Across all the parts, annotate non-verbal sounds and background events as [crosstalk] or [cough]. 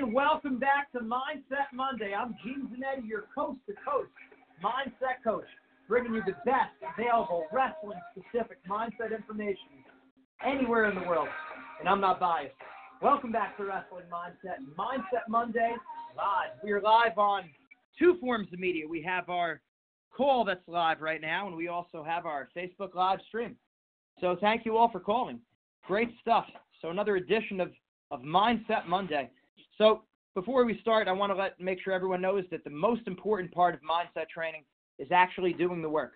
And welcome back to Mindset Monday. I'm Gene Zanetti, your coast to coast mindset coach, bringing you the best available wrestling specific mindset information anywhere in the world. And I'm not biased. Welcome back to Wrestling Mindset, Mindset Monday live. We are live on two forms of media. We have our call that's live right now, and we also have our Facebook live stream. So thank you all for calling. Great stuff. So another edition of, of Mindset Monday. So before we start, I want to let make sure everyone knows that the most important part of mindset training is actually doing the work.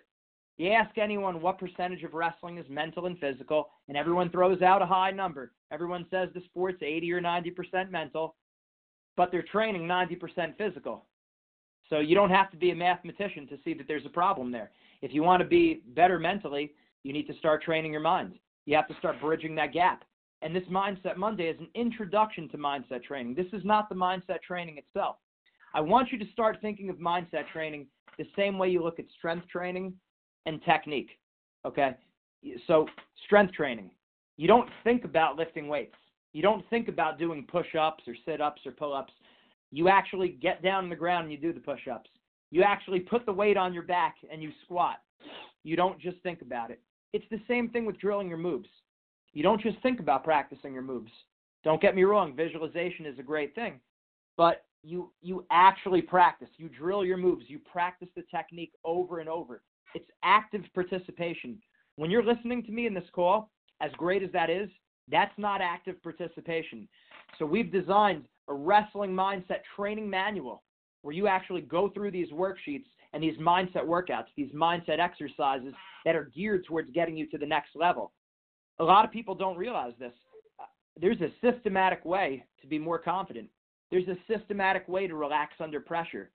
You ask anyone what percentage of wrestling is mental and physical, and everyone throws out a high number. Everyone says the sport's 80 or 90% mental, but they're training 90% physical. So you don't have to be a mathematician to see that there's a problem there. If you want to be better mentally, you need to start training your mind. You have to start bridging that gap. And this Mindset Monday is an introduction to mindset training. This is not the mindset training itself. I want you to start thinking of mindset training the same way you look at strength training and technique. Okay? So, strength training. You don't think about lifting weights. You don't think about doing push ups or sit ups or pull ups. You actually get down on the ground and you do the push ups. You actually put the weight on your back and you squat. You don't just think about it. It's the same thing with drilling your moves. You don't just think about practicing your moves. Don't get me wrong, visualization is a great thing, but you you actually practice. You drill your moves. You practice the technique over and over. It's active participation. When you're listening to me in this call, as great as that is, that's not active participation. So we've designed a wrestling mindset training manual where you actually go through these worksheets and these mindset workouts, these mindset exercises that are geared towards getting you to the next level a lot of people don't realize this. There's a systematic way to be more confident. There's a systematic way to relax under pressure.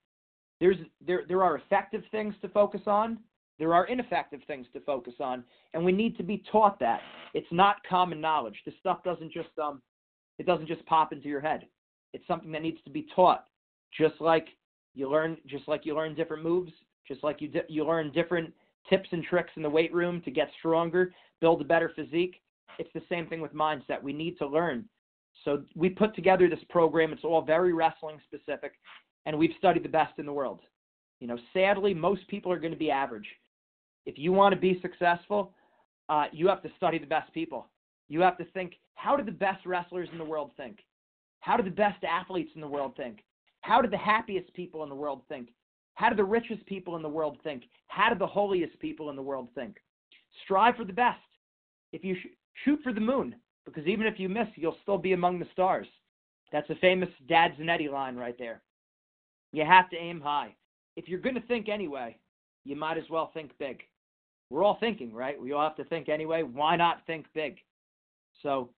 There's there there are effective things to focus on. There are ineffective things to focus on, and we need to be taught that. It's not common knowledge. This stuff doesn't just um it doesn't just pop into your head. It's something that needs to be taught. Just like you learn just like you learn different moves, just like you di- you learn different tips and tricks in the weight room to get stronger, build a better physique. It's the same thing with mindset. We need to learn. So we put together this program. It's all very wrestling specific, and we've studied the best in the world. You know, sadly, most people are going to be average. If you want to be successful, uh, you have to study the best people. You have to think, how do the best wrestlers in the world think? How do the best athletes in the world think? How do the happiest people in the world think? How do the richest people in the world think? How do the holiest people in the world think? Strive for the best. If you sh- shoot for the moon, because even if you miss, you'll still be among the stars. That's a famous Dad Zanetti line right there. You have to aim high. If you're going to think anyway, you might as well think big. We're all thinking, right? We all have to think anyway. Why not think big? So,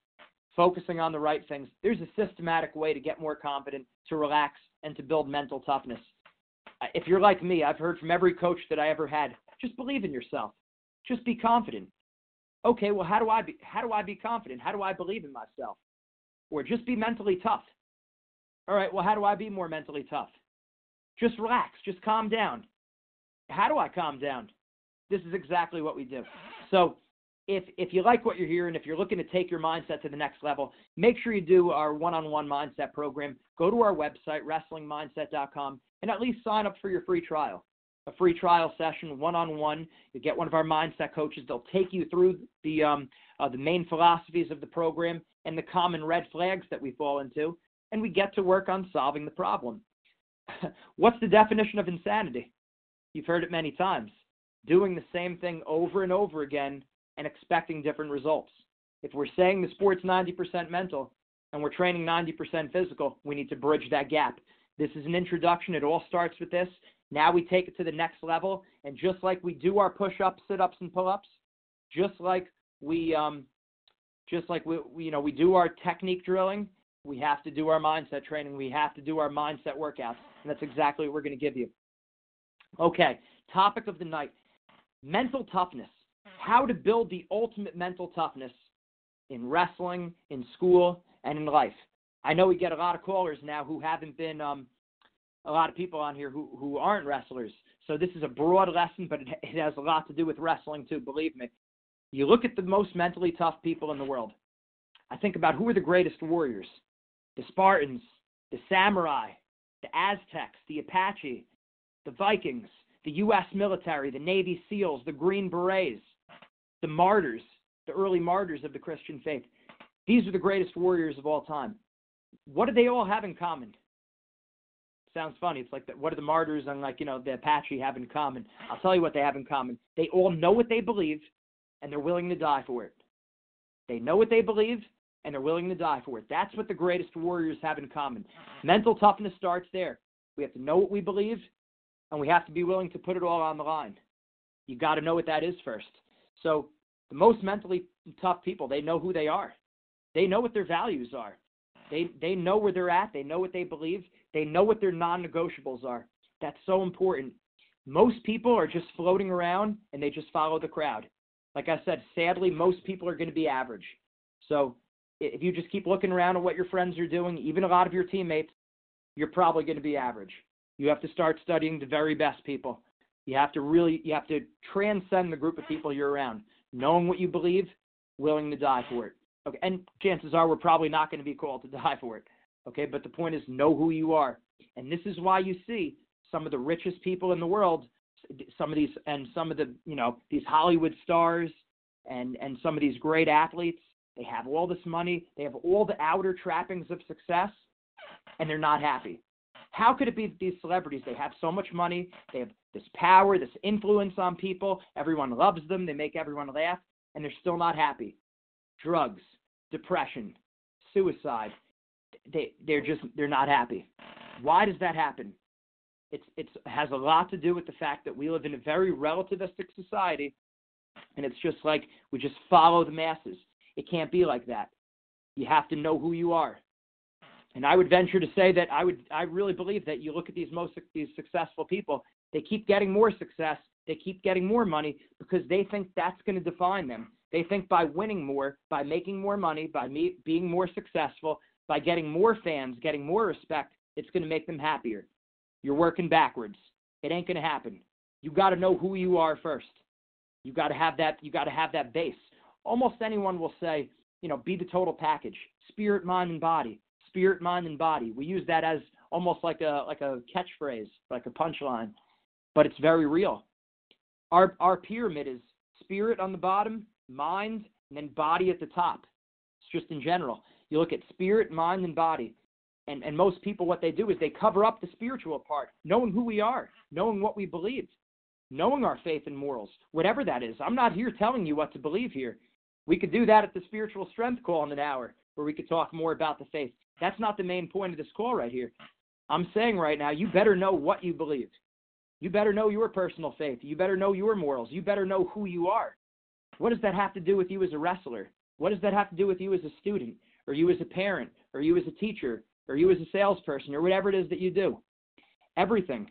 focusing on the right things. There's a systematic way to get more confident, to relax, and to build mental toughness if you're like me, I've heard from every coach that I ever had, just believe in yourself. Just be confident. Okay, well, how do I be how do I be confident? How do I believe in myself? Or just be mentally tough. All right, well, how do I be more mentally tough? Just relax, just calm down. How do I calm down? This is exactly what we do. So, if if you like what you're hearing, if you're looking to take your mindset to the next level, make sure you do our one-on-one mindset program. Go to our website wrestlingmindset.com and at least sign up for your free trial a free trial session, one-on-one. You get one of our mindset coaches. They'll take you through the um, uh, the main philosophies of the program and the common red flags that we fall into, and we get to work on solving the problem. [laughs] What's the definition of insanity? You've heard it many times. Doing the same thing over and over again and expecting different results. If we're saying the sport's 90% mental and we're training 90% physical, we need to bridge that gap. This is an introduction. It all starts with this. Now we take it to the next level, and just like we do our push-ups, sit-ups, and pull-ups, just like we, um, just like we, we, you know, we do our technique drilling, we have to do our mindset training. We have to do our mindset workouts, and that's exactly what we're going to give you. Okay, topic of the night: mental toughness. How to build the ultimate mental toughness in wrestling, in school, and in life. I know we get a lot of callers now who haven't been um, a lot of people on here who, who aren't wrestlers. So this is a broad lesson, but it, it has a lot to do with wrestling too, believe me. You look at the most mentally tough people in the world. I think about who are the greatest warriors the Spartans, the Samurai, the Aztecs, the Apache, the Vikings, the U.S. military, the Navy SEALs, the Green Berets, the martyrs, the early martyrs of the Christian faith. These are the greatest warriors of all time. What do they all have in common? sounds funny. It's like the, what do the martyrs and like you know the Apache have in common? I'll tell you what they have in common. They all know what they believe, and they're willing to die for it. They know what they believe, and they're willing to die for it. That's what the greatest warriors have in common. Mental toughness starts there. We have to know what we believe, and we have to be willing to put it all on the line. You got to know what that is first. So the most mentally tough people, they know who they are. They know what their values are. They they know where they're at. They know what they believe, they know what their non negotiables are. That's so important. Most people are just floating around and they just follow the crowd. Like I said, sadly, most people are going to be average. So if you just keep looking around at what your friends are doing, even a lot of your teammates, you're probably going to be average. You have to start studying the very best people. You have to really, you have to transcend the group of people you're around, knowing what you believe, willing to die for it. Okay, and chances are we're probably not going to be called to [laughs] die for it. Okay, but the point is know who you are. And this is why you see some of the richest people in the world, some of these and some of the, you know, these Hollywood stars and and some of these great athletes, they have all this money, they have all the outer trappings of success, and they're not happy. How could it be that these celebrities, they have so much money, they have this power, this influence on people, everyone loves them, they make everyone laugh, and they're still not happy? Drugs, depression, suicide, they they're just they're not happy. Why does that happen? It's it's has a lot to do with the fact that we live in a very relativistic society, and it's just like we just follow the masses. It can't be like that. You have to know who you are. And I would venture to say that I would I really believe that you look at these most these successful people, they keep getting more success, they keep getting more money because they think that's going to define them. They think by winning more, by making more money, by me, being more successful, by getting more fans, getting more respect, it's going to make them happier. You're working backwards. It ain't going to happen. You got to know who you are first. You got to have that. You got to have that base. Almost anyone will say, you know, be the total package: spirit, mind, and body. Spirit, mind, and body. We use that as almost like a like a catchphrase, like a punchline, but it's very real. Our our pyramid is spirit on the bottom, mind, and then body at the top. It's just in general. You look at spirit, mind, and body. And, and most people, what they do is they cover up the spiritual part, knowing who we are, knowing what we believe, knowing our faith and morals, whatever that is. I'm not here telling you what to believe here. We could do that at the spiritual strength call in an hour, where we could talk more about the faith. That's not the main point of this call right here. I'm saying right now, you better know what you believe. You better know your personal faith. You better know your morals. You better know who you are. What does that have to do with you as a wrestler? What does that have to do with you as a student? or you as a parent, or you as a teacher, or you as a salesperson, or whatever it is that you do. Everything.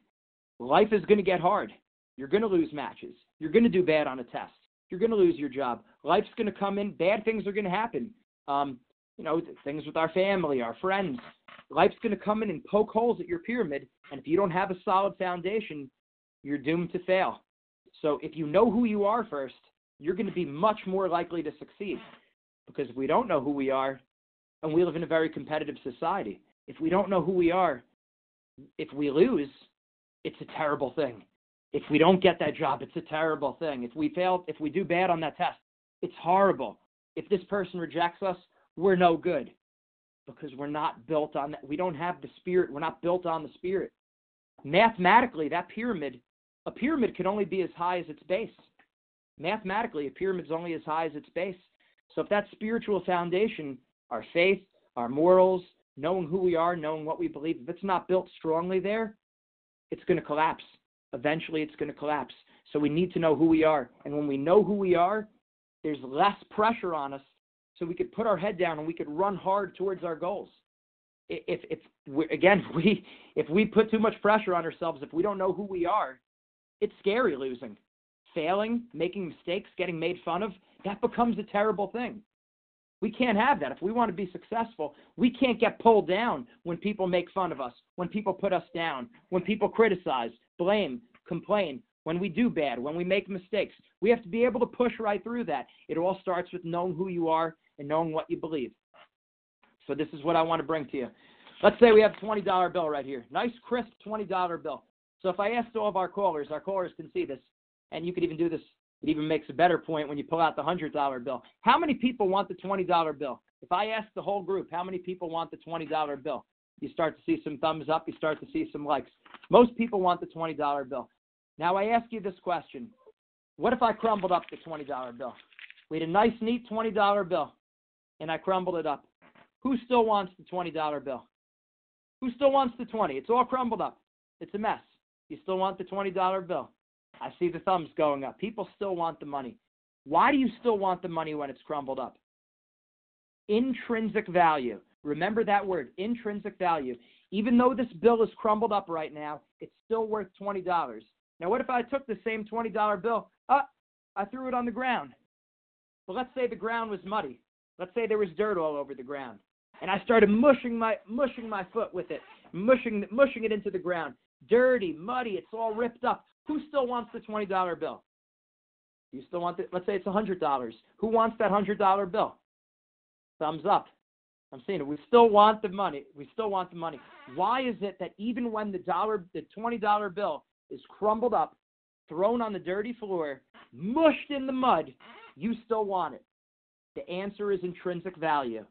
Life is going to get hard. You're going to lose matches. You're going to do bad on a test. You're going to lose your job. Life's going to come in. Bad things are going to happen. Um, you know, things with our family, our friends. Life's going to come in and poke holes at your pyramid. And if you don't have a solid foundation, you're doomed to fail. So if you know who you are first, you're going to be much more likely to succeed. Because if we don't know who we are, and we live in a very competitive society, if we don't know who we are, if we lose, it's a terrible thing. If we don't get that job, it's a terrible thing. If we fail, if we do bad on that test, it's horrible. If this person rejects us, we're no good because we're not built on that. We don't have the spirit. We're not built on the spirit. Mathematically, that pyramid, a pyramid can only be as high as its base. Mathematically, a pyramid's only as high as its base. So if that spiritual foundation, our faith, our morals, knowing who we are, knowing what we believe, if it's not built strongly there, it's going to collapse. Eventually, it's going to collapse. So we need to know who we are. And when we know who we are, there's less pressure on us so we could put our head down and we could run hard towards our goals. If, if we, again, if [laughs] we, if we put too much pressure on ourselves, if we don't know who we are, it's scary losing. Failing, making mistakes, getting made fun of, that becomes a terrible thing. We can't have that. If we want to be successful, we can't get pulled down when people make fun of us, when people put us down, when people criticize, blame, complain, when we do bad, when we make mistakes. We have to be able to push right through that. It all starts with knowing who you are and knowing what you believe. So this is what I want to bring to you. Let's say we have a $20 bill right here. Nice, crisp $20 bill. So if I asked all of our callers, our callers can see this, and you could even do this it even makes a better point when you pull out the $100 bill. How many people want the $20 bill? If I ask the whole group, how many people want the $20 bill? You start to see some thumbs up, you start to see some likes. Most people want the $20 bill. Now I ask you this question. What if I crumbled up the $20 bill? We had a nice, neat $20 bill, and I crumbled it up. Who still wants the $20 bill? Who still wants the 20? It's all crumbled up. It's a mess. You still want the $20 bill? I see the thumbs going up. People still want the money. Why do you still want the money when it's crumbled up? Intrinsic value. Remember that word, intrinsic value. Even though this bill is crumbled up right now, it's still worth $20. Now, what if I took the same $20 bill? Uh, I threw it on the ground. But let's say the ground was muddy. Let's say there was dirt all over the ground. And I started mushing my mushing my foot with it, mushing mushing it into the ground. Dirty, muddy, it's all ripped up. Who still wants the $20 bill? You still want it? Let's say it's a $100. Who wants that $100 bill? Thumbs up. I'm saying it. We still want the money. We still want the money. Why is it that even when the dollar, the $20 bill is crumbled up, thrown on the dirty floor, mushed in the mud, you still want it? The answer is intrinsic value.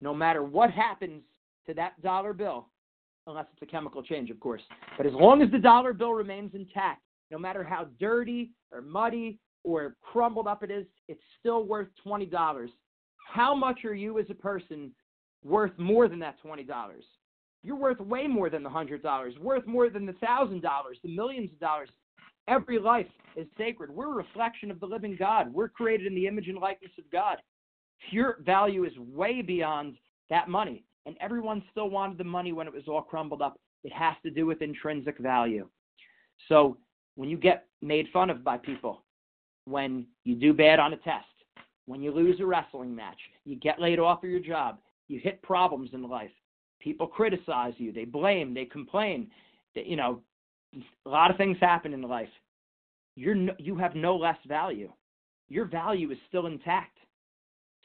No matter what happens to that dollar bill, unless it's a chemical change, of course, but as long as the dollar bill remains intact, no matter how dirty or muddy or crumbled up it is, it's still worth $20. How much are you as a person worth more than that $20? You're worth way more than the $100, worth more than the $1,000, the millions of dollars. Every life is sacred. We're a reflection of the living God. We're created in the image and likeness of God. Your value is way beyond that money. And everyone still wanted the money when it was all crumbled up. It has to do with intrinsic value. So when you get made fun of by people, when you do bad on a test, when you lose a wrestling match, you get laid off of your job, you hit problems in life, people criticize you, they blame, they complain, you know, a lot of things happen in life. You're no, you have no less value. Your value is still intact.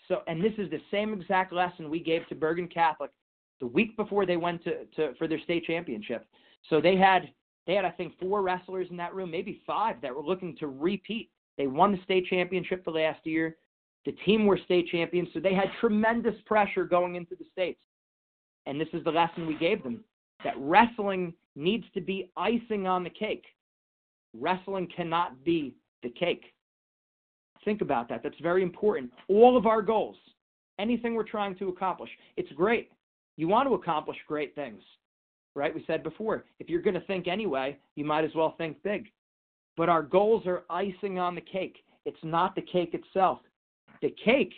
So, and this is the same exact lesson we gave to Bergen Catholic the week before they went to, to for their state championship. So they had they had, I think, four wrestlers in that room, maybe five, that were looking to repeat. They won the state championship the last year. The team were state champions, so they had tremendous pressure going into the states. And this is the lesson we gave them that wrestling needs to be icing on the cake. Wrestling cannot be the cake. Think about that. That's very important. All of our goals, anything we're trying to accomplish, it's great. You want to accomplish great things right? We said before, if you're going to think anyway, you might as well think big. But our goals are icing on the cake. It's not the cake itself. The cake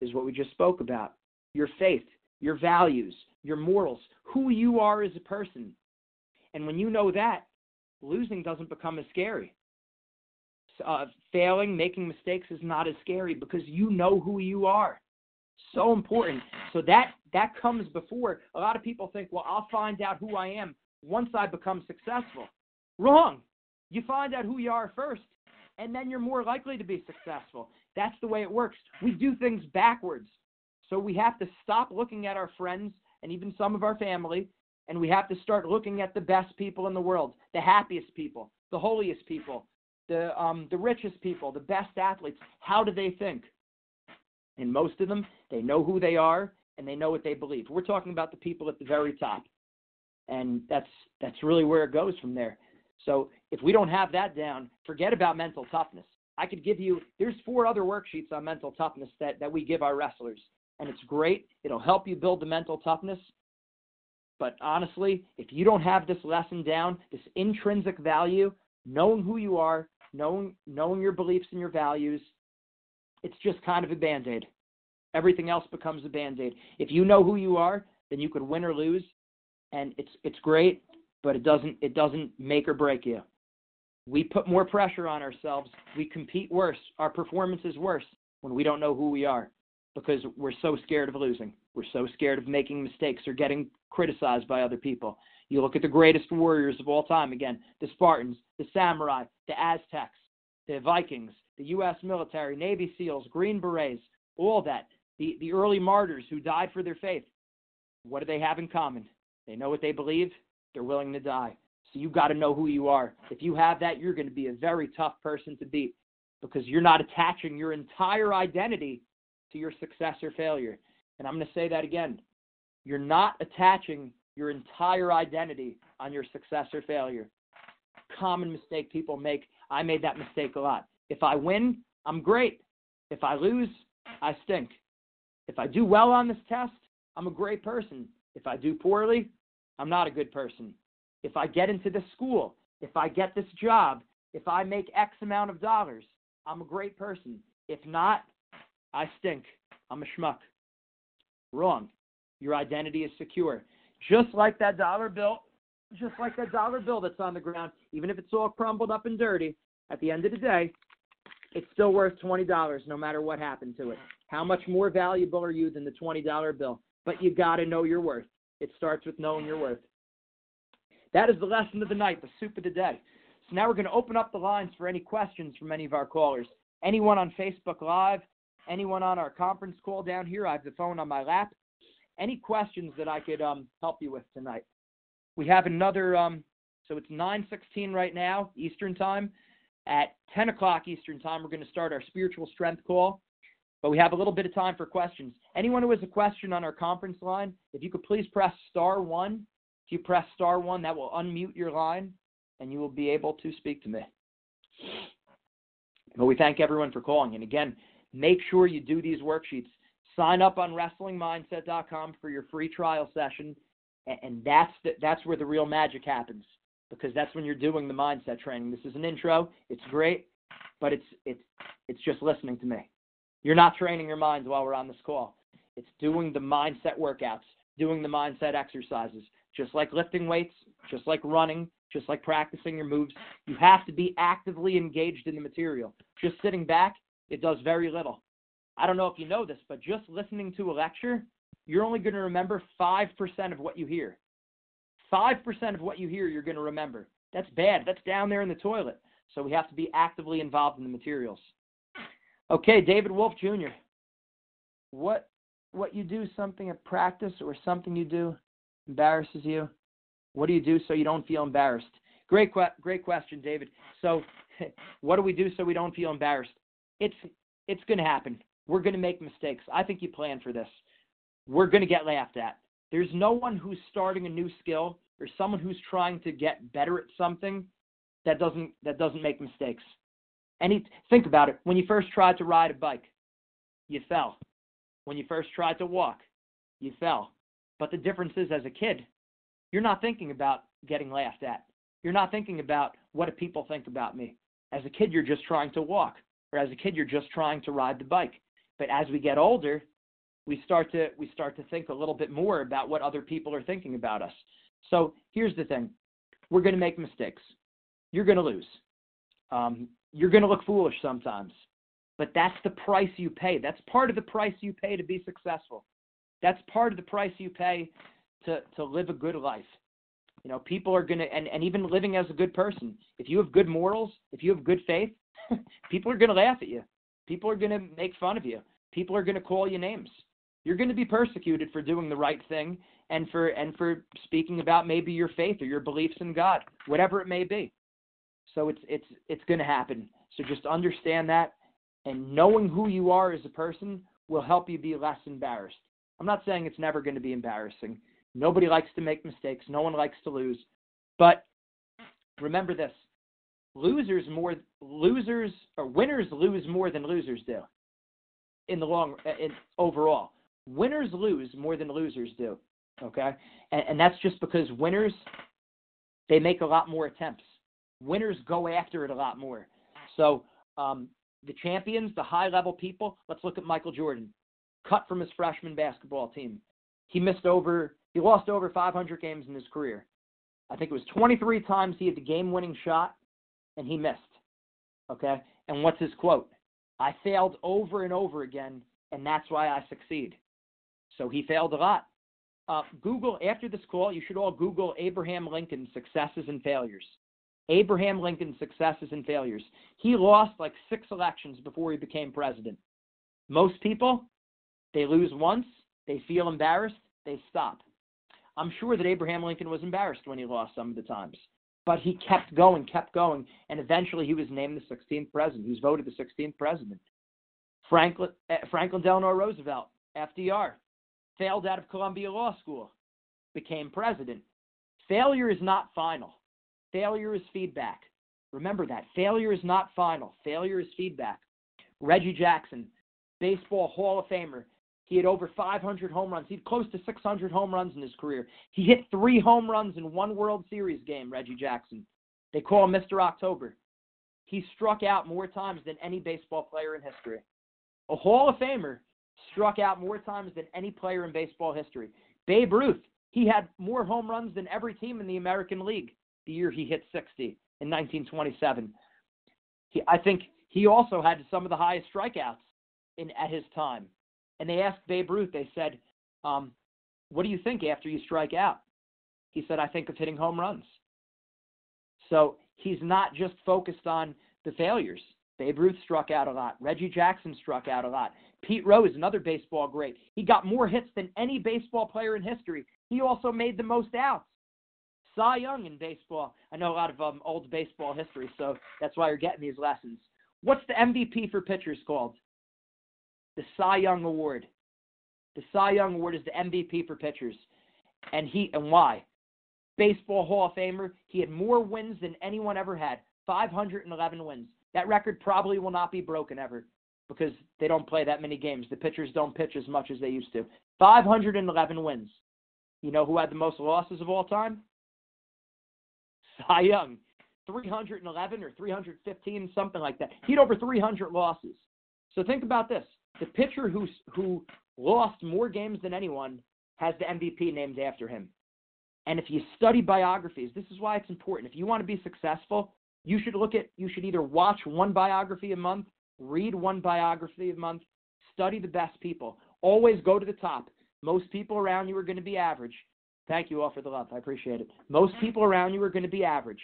is what we just spoke about your faith, your values, your morals, who you are as a person. And when you know that, losing doesn't become as scary. Uh, failing, making mistakes is not as scary because you know who you are. So important. So that that comes before a lot of people think, well, I'll find out who I am once I become successful. Wrong. You find out who you are first, and then you're more likely to be successful. That's the way it works. We do things backwards. So we have to stop looking at our friends and even some of our family, and we have to start looking at the best people in the world, the happiest people, the holiest people, the um, the richest people, the best athletes. How do they think? And most of them, they know who they are and they know what they believe. We're talking about the people at the very top, and that's that's really where it goes from there. So if we don't have that down, forget about mental toughness. I could give you there's four other worksheets on mental toughness that, that we give our wrestlers. And it's great. It'll help you build the mental toughness. But honestly, if you don't have this lesson down, this intrinsic value, knowing who you are, knowing knowing your beliefs and your values, it's just kind of a band-aid. Everything else becomes a band-aid. If you know who you are, then you could win or lose, and it's it's great, but it doesn't it doesn't make or break you. We put more pressure on ourselves. We compete worse. Our performance is worse when we don't know who we are because we're so scared of losing. We're so scared of making mistakes or getting criticized by other people. You look at the greatest warriors of all time again the Spartans, the samurai, the Aztecs, the Vikings, the U.S. military, Navy SEALs, Green Berets, all that. The, the early martyrs who died for their faith. What do they have in common? They know what they believe, they're willing to die. So you got to know who you are. If you have that, you're going to be a very tough person to beat because you're not attaching your entire identity to your success or failure. And I'm going to say that again. You're not attaching your entire identity on your success or failure. Common mistake people make. I made that mistake a lot. If I win, I'm great. If I lose, I stink. If I do well on this test, I'm a great person. If I do poorly, I'm not a good person if I get into this school, if I get this job, if I make X amount of dollars, I'm a great person. If not, I stink. I'm a schmuck. Wrong. Your identity is secure. Just like that dollar bill, just like that dollar bill that's on the ground, even if it's all crumbled up and dirty, at the end of the day, it's still worth $20 no matter what happened to it. How much more valuable are you than the $20 bill? But you got to know your worth. It starts with knowing your worth. That is the lesson of the night, the soup of the day. So now we're going to open up the lines for any questions from any of our callers. Anyone on Facebook Live, anyone on our conference call down here, I have the phone on my lap. Any questions that I could um, help you with tonight? We have another, um, so it's 9:16 right now Eastern time. At 10 o'clock Eastern time, we're going to start our spiritual strength call. But we have a little bit of time for questions. Anyone who has a question on our conference line, if you could please press star one if you press star one, that will unmute your line and you will be able to speak to me. But we thank everyone for calling. And again, make sure you do these worksheets. Sign up on WrestlingMindset.com for your free trial session, and that's the, that's where the real magic happens because that's when you're doing the mindset training. This is an intro. It's great, but it's it's it's just listening to me. You're not training your minds while we're on this call. It's doing the mindset workouts, doing the mindset exercises, just like lifting weights, just like running, just like practicing your moves. You have to be actively engaged in the material. Just sitting back, it does very little. I don't know if you know this, but just listening to a lecture, you're only going to remember 5% of what you hear. 5% of what you hear, you're going to remember. That's bad. That's down there in the toilet. So we have to be actively involved in the materials. Okay, David Wolf Jr. What what you do something at practice or something you do embarrasses you? What do you do so you don't feel embarrassed? Great, great question, David. So, [laughs] what do we do so we don't feel embarrassed? It's it's going to happen. We're going to make mistakes. I think you plan for this. We're going to get laughed at. There's no one who's starting a new skill or someone who's trying to get better at something that doesn't that doesn't make mistakes. Any think about it. When you first tried to ride a bike, you fell. When you first tried to walk, you fell. But the difference is, as a kid, you're not thinking about getting laughed at. You're not thinking about what do people think about me. As a kid, you're just trying to walk, or as a kid, you're just trying to ride the bike. But as we get older, we start to we start to think a little bit more about what other people are thinking about us. So here's the thing: we're going to make mistakes. You're going to lose. Um, you're going to look foolish sometimes. But that's the price you pay. That's part of the price you pay to be successful. That's part of the price you pay to, to live a good life. You know, people are going to, and, and even living as a good person, if you have good morals, if you have good faith, [laughs] people are going to laugh at you. People are going to make fun of you. People are going to call you names. You're going to be persecuted for doing the right thing and for and for speaking about maybe your faith or your beliefs in God, whatever it may be. So it's it's it's going to happen. So just understand that and knowing who you are as a person will help you be less embarrassed. I'm not saying it's never going to be embarrassing. Nobody likes to make mistakes. No one likes to lose. But remember this. Losers more losers or winners lose more than losers do in the long in overall. Winners lose more than losers do. Okay? And, and that's just because winners they make a lot more attempts. Winners go after it a lot more. So um, the champions, the high level people, let's look at Michael Jordan. Cut from his freshman basketball team. He missed over he lost over 500 games in his career. I think it was 23 times he had the game winning shot and he missed. Okay? And what's his quote? I failed over and over again, and that's why I succeed. So he failed a lot. Uh, Google, after this call, you should all Google Abraham Lincoln's successes and failures. Abraham Lincoln's successes and failures. He lost like six elections before he became president. Most people, they lose once, they feel embarrassed, they stop. I'm sure that Abraham Lincoln was embarrassed when he lost some of the times, but he kept going, kept going, and eventually he was named the 16th president. He was voted the 16th president. Franklin, eh, Franklin Delano Roosevelt, FDR, failed out of Columbia Law School, became president. Failure is not final. Failure is feedback. Remember that. Failure is not final. Failure is feedback. Reggie Jackson, baseball Hall of Famer. He had over 500 home runs. He had close to 600 home runs in his career. He hit three home runs in one World Series game, Reggie Jackson. They call him Mr. October. He struck out more times than any baseball player in history. A Hall of Famer struck out more times than any player in baseball history. Babe Ruth, he had more home runs than every team in the American League the year he hit 60 in 1927. He, I think he also had some of the highest strikeouts in at his time. And they asked Babe Ruth, they said, um, What do you think after you strike out? He said, I think of hitting home runs. So he's not just focused on the failures. Babe Ruth struck out a lot. Reggie Jackson struck out a lot. Pete Rose, is another baseball great. He got more hits than any baseball player in history. He also made the most outs. Cy Young in baseball. I know a lot of um, old baseball history, so that's why you're getting these lessons. What's the MVP for pitchers called? The Cy Young Award. The Cy Young Award is the MVP for pitchers. And he and why? Baseball Hall of Famer. He had more wins than anyone ever had. 511 wins. That record probably will not be broken ever because they don't play that many games. The pitchers don't pitch as much as they used to. 511 wins. You know who had the most losses of all time? Cy Young, 311 or 315, something like that. He had over 300 losses. So think about this: the pitcher who who lost more games than anyone has the MVP named after him. And if you study biographies, this is why it's important. If you want to be successful, you should look at you should either watch one biography a month, read one biography a month, study the best people. Always go to the top. Most people around you are going to be average. Thank you all for the love. I appreciate it. Most people around you are going to be average.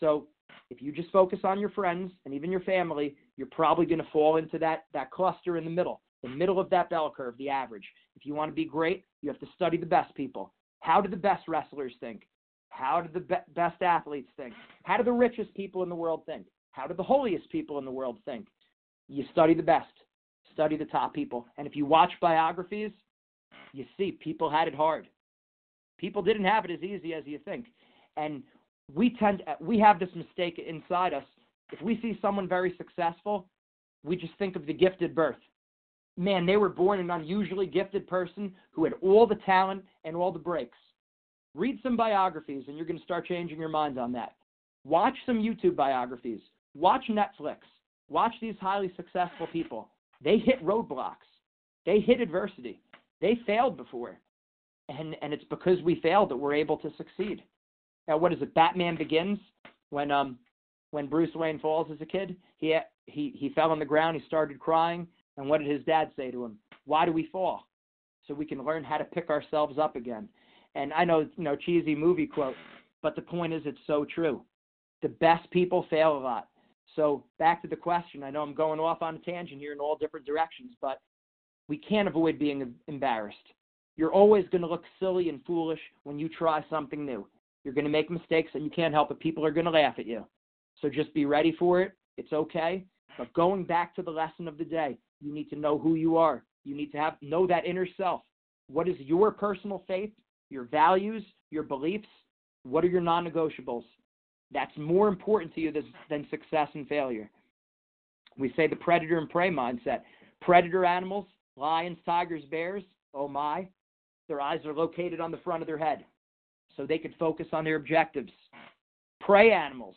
So if you just focus on your friends and even your family, you're probably going to fall into that, that cluster in the middle, the middle of that bell curve, the average. If you want to be great, you have to study the best people. How do the best wrestlers think? How do the be- best athletes think? How do the richest people in the world think? How do the holiest people in the world think? You study the best, study the top people. And if you watch biographies, you see people had it hard. People didn't have it as easy as you think. And we tend we have this mistake inside us. If we see someone very successful, we just think of the gifted birth. Man, they were born an unusually gifted person who had all the talent and all the breaks. Read some biographies and you're going to start changing your minds on that. Watch some YouTube biographies. Watch Netflix. Watch these highly successful people. They hit roadblocks. They hit adversity. They failed before and and it's because we failed that we're able to succeed. Now, what is it? Batman Begins when um when Bruce Wayne falls as a kid, he he he fell on the ground, he started crying, and what did his dad say to him? Why do we fall? So we can learn how to pick ourselves up again. And I know, you know, cheesy movie quote, but the point is it's so true. The best people fail a lot. So back to the question. I know I'm going off on a tangent here in all different directions, but we can't avoid being embarrassed. You're always going to look silly and foolish when you try something new. You're going to make mistakes and you can't help it. People are going to laugh at you. So just be ready for it. It's okay. But going back to the lesson of the day, you need to know who you are. You need to have know that inner self. What is your personal faith, your values, your beliefs? What are your non-negotiables? That's more important to you than, than success and failure. We say the predator and prey mindset. Predator animals, lions, tigers, bears, oh my, their eyes are located on the front of their head so they could focus on their objectives. Prey animals,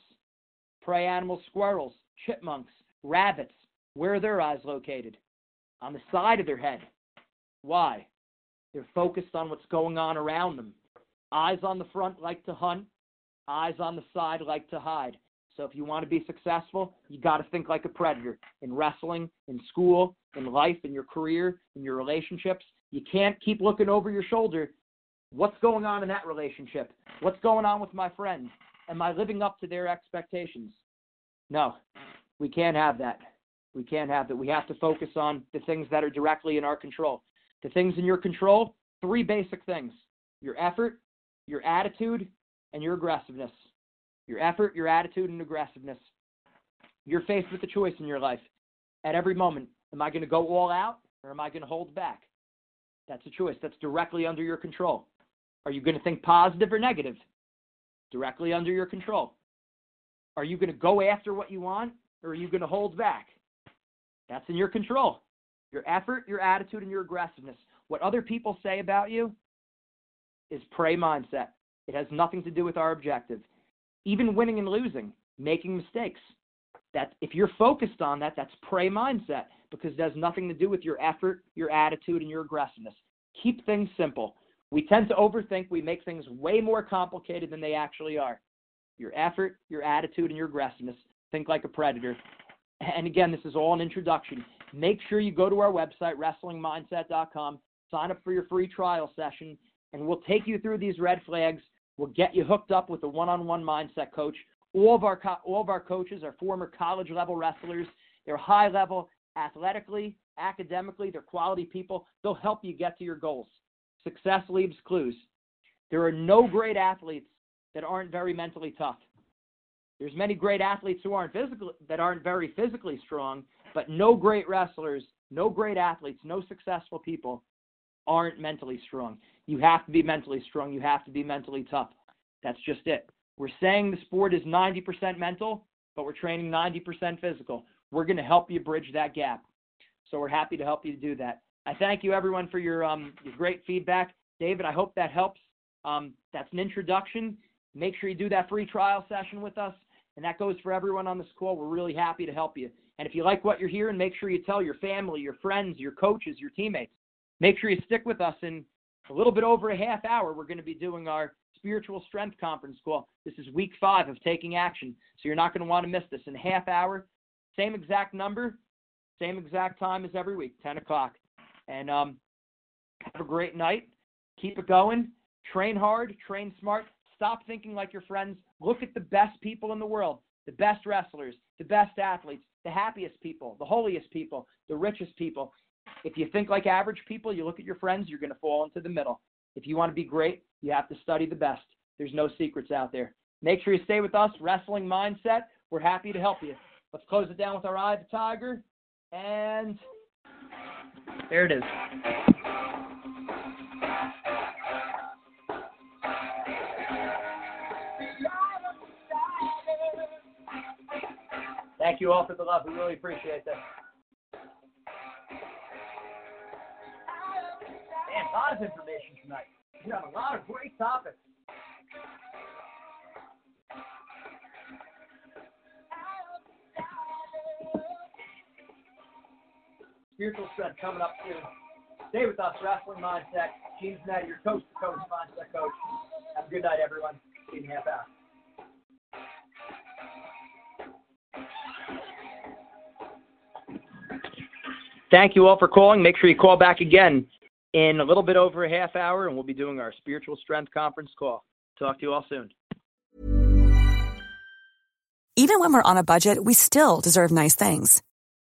prey animals, squirrels, chipmunks, rabbits, where are their eyes located? On the side of their head. Why? They're focused on what's going on around them. Eyes on the front like to hunt, eyes on the side like to hide. So if you want to be successful, you got to think like a predator in wrestling, in school, in life, in your career, in your relationships. You can't keep looking over your shoulder. What's going on in that relationship? What's going on with my friends? Am I living up to their expectations? No, we can't have that. We can't have that. We have to focus on the things that are directly in our control. The things in your control, three basic things your effort, your attitude, and your aggressiveness. Your effort, your attitude, and aggressiveness. You're faced with a choice in your life at every moment. Am I going to go all out or am I going to hold back? That's a choice. That's directly under your control. Are you going to think positive or negative? Directly under your control. Are you going to go after what you want or are you going to hold back? That's in your control. Your effort, your attitude, and your aggressiveness. What other people say about you is prey mindset. It has nothing to do with our objective. Even winning and losing, making mistakes. That if you're focused on that, that's prey mindset because it has nothing to do with your effort, your attitude, and your aggressiveness. Keep things simple. We tend to overthink. We make things way more complicated than they actually are. Your effort, your attitude, and your aggressiveness. Think like a predator. And again, this is all an introduction. Make sure you go to our website, wrestlingmindset.com, sign up for your free trial session, and we'll take you through these red flags. We'll get you hooked up with a one-on-one mindset coach. All of our all of our coaches are former college level wrestlers. They're high level athletically, academically. They're quality people. They'll help you get to your goals. Success leaves clues. There are no great athletes that aren't very mentally tough. There's many great athletes who aren't physical that aren't very physically strong, but no great wrestlers, no great athletes, no successful people aren't mentally strong. You have to be mentally strong. You have to be mentally tough. That's just it. We're saying the sport is 90% mental, but we're training 90% physical. We're going to help you bridge that gap. So we're happy to help you do that. I thank you everyone for your um, your great feedback. David, I hope that helps. Um, that's an introduction. Make sure you do that free trial session with us. And that goes for everyone on this call. We're really happy to help you. And if you like what you're hearing, make sure you tell your family, your friends, your coaches, your teammates. Make sure you stick with us. In a little bit over a half hour, we're going to be doing our spiritual strength conference call. This is week five of taking action. So you're not going to want to miss this. In a half hour, same exact number, same exact time as every week, 10 o'clock. And um, have a great night. Keep it going. Train hard, train smart. Stop thinking like your friends. Look at the best people in the world, the best wrestlers, the best athletes, the happiest people, the holiest people, the richest people. If you think like average people, you look at your friends, you're going to fall into the middle. If you want to be great, you have to study the best. There's no secrets out there. Make sure you stay with us, Wrestling Mindset. We're happy to help you. Let's close it down with our Eye of the Tiger. And there it is. Thank you all for the love. We really appreciate that. Man, a lot of information tonight. We have a lot of great topics. spiritual strength coming up soon. Stay with us, Wrestling Mindset. Gene Zanetti, your coach to coach mindset coach. Have a good night, everyone. See you in half hour. Thank you all for calling. Make sure you call back again in a little bit over a half hour, and we'll be doing our Spiritual Strength Conference call. Talk to you all soon. Even when we're on a budget, we still deserve nice things.